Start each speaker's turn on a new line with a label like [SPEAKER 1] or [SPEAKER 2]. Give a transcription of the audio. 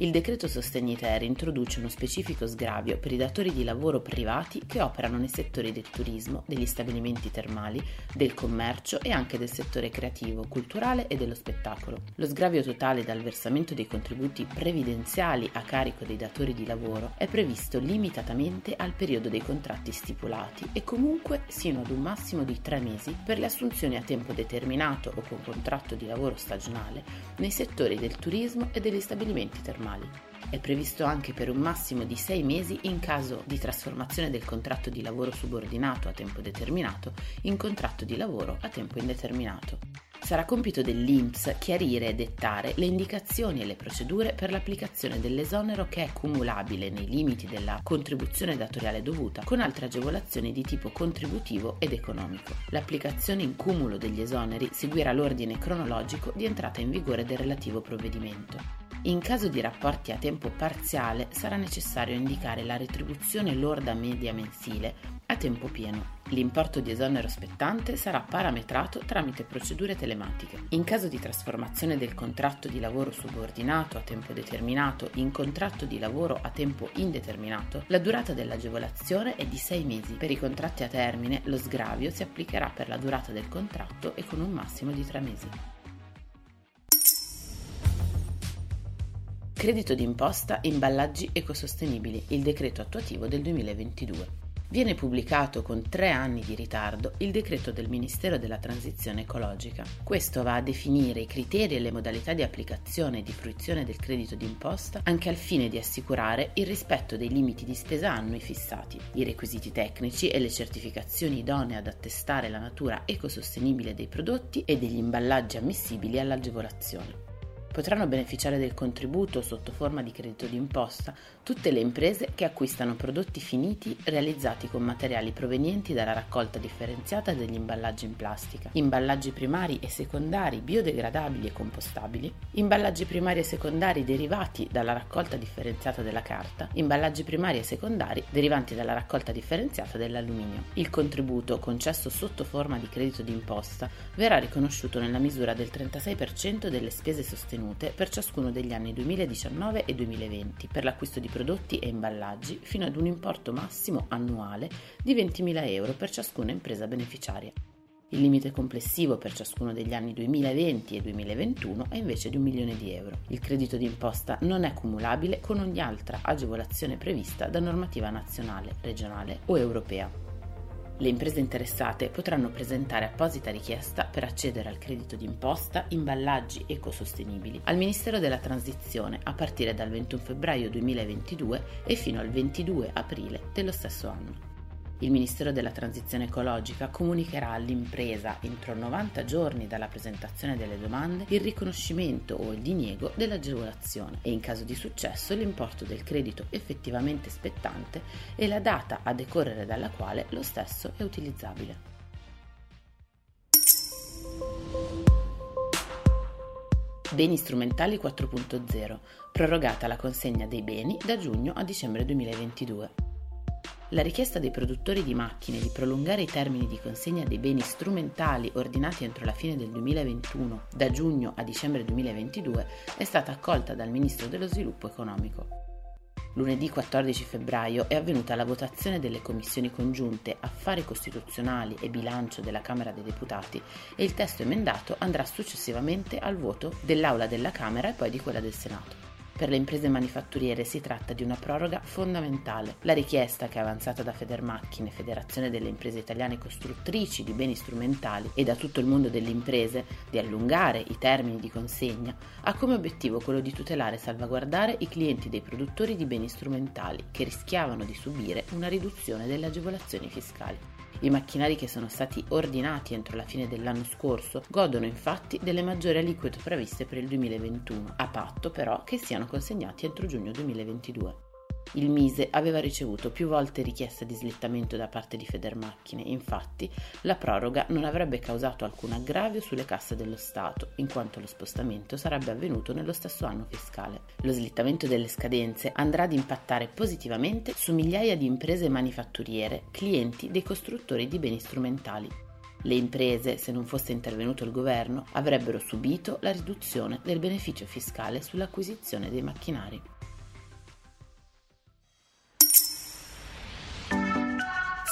[SPEAKER 1] Il decreto Sostegni-ter introduce uno specifico sgravio per i datori di lavoro privati che operano nei settori del turismo, degli stabilimenti termali, del commercio e anche del settore creativo, culturale e dello spettacolo. Lo sgravio totale dal versamento dei contributi previdenziali a carico dei datori di lavoro è previsto limitatamente al periodo dei contratti stipulati e comunque sino ad un massimo di tre mesi per le assunzioni a tempo determinato o con contratto di lavoro stagionale nei settori del turismo e degli stabilimenti termali termali. È previsto anche per un massimo di sei mesi in caso di trasformazione del contratto di lavoro subordinato a tempo determinato in contratto di lavoro a tempo indeterminato. Sarà compito dell'INPS chiarire e dettare le indicazioni e le procedure per l'applicazione dell'esonero che è cumulabile nei limiti della contribuzione datoriale dovuta con altre agevolazioni di tipo contributivo ed economico. L'applicazione in cumulo degli esoneri seguirà l'ordine cronologico di entrata in vigore del relativo provvedimento. In caso di rapporti a tempo parziale sarà necessario indicare la retribuzione lorda media mensile a tempo pieno. L'importo di esonero spettante sarà parametrato tramite procedure telematiche. In caso di trasformazione del contratto di lavoro subordinato a tempo determinato in contratto di lavoro a tempo indeterminato, la durata dell'agevolazione è di 6 mesi. Per i contratti a termine lo sgravio si applicherà per la durata del contratto e con un massimo di 3 mesi. Credito d'imposta imballaggi ecosostenibili, il decreto attuativo del 2022. Viene pubblicato con tre anni di ritardo il decreto del Ministero della Transizione Ecologica. Questo va a definire i criteri e le modalità di applicazione e di fruizione del credito d'imposta anche al fine di assicurare il rispetto dei limiti di spesa annui fissati, i requisiti tecnici e le certificazioni idonee ad attestare la natura ecosostenibile dei prodotti e degli imballaggi ammissibili all'agevolazione. Potranno beneficiare del contributo sotto forma di credito d'imposta tutte le imprese che acquistano prodotti finiti realizzati con materiali provenienti dalla raccolta differenziata degli imballaggi in plastica, imballaggi primari e secondari biodegradabili e compostabili, imballaggi primari e secondari derivati dalla raccolta differenziata della carta, imballaggi primari e secondari derivanti dalla raccolta differenziata dell'alluminio. Il contributo concesso sotto forma di credito d'imposta verrà riconosciuto nella misura del 36% delle spese sostenute sostenute per ciascuno degli anni 2019 e 2020 per l'acquisto di prodotti e imballaggi fino ad un importo massimo annuale di 20.000 euro per ciascuna impresa beneficiaria. Il limite complessivo per ciascuno degli anni 2020 e 2021 è invece di un milione di euro. Il credito d'imposta non è cumulabile con ogni altra agevolazione prevista da normativa nazionale, regionale o europea. Le imprese interessate potranno presentare apposita richiesta per accedere al credito d'imposta imballaggi ecosostenibili al Ministero della Transizione a partire dal 21 febbraio 2022 e fino al 22 aprile dello stesso anno. Il Ministero della Transizione Ecologica comunicherà all'impresa entro 90 giorni dalla presentazione delle domande il riconoscimento o il diniego dell'agevolazione e in caso di successo l'importo del credito effettivamente spettante e la data a decorrere dalla quale lo stesso è utilizzabile. Beni strumentali 4.0, prorogata la consegna dei beni da giugno a dicembre 2022. La richiesta dei produttori di macchine di prolungare i termini di consegna dei beni strumentali ordinati entro la fine del 2021, da giugno a dicembre 2022, è stata accolta dal Ministro dello Sviluppo Economico. Lunedì 14 febbraio è avvenuta la votazione delle commissioni congiunte Affari Costituzionali e Bilancio della Camera dei Deputati e il testo emendato andrà successivamente al voto dell'Aula della Camera e poi di quella del Senato. Per le imprese manifatturiere si tratta di una proroga fondamentale. La richiesta che è avanzata da Federmacchine, Federazione delle imprese italiane costruttrici di beni strumentali e da tutto il mondo delle imprese di allungare i termini di consegna ha come obiettivo quello di tutelare e salvaguardare i clienti dei produttori di beni strumentali che rischiavano di subire una riduzione delle agevolazioni fiscali. I macchinari che sono stati ordinati entro la fine dell'anno scorso godono infatti delle maggiori aliquote previste per il 2021, a patto però che siano consegnati entro giugno 2022. Il Mise aveva ricevuto più volte richieste di slittamento da parte di Federmacchine, infatti la proroga non avrebbe causato alcun aggravio sulle casse dello Stato, in quanto lo spostamento sarebbe avvenuto nello stesso anno fiscale. Lo slittamento delle scadenze andrà ad impattare positivamente su migliaia di imprese manifatturiere, clienti dei costruttori di beni strumentali. Le imprese, se non fosse intervenuto il governo, avrebbero subito la riduzione del beneficio fiscale sull'acquisizione dei macchinari.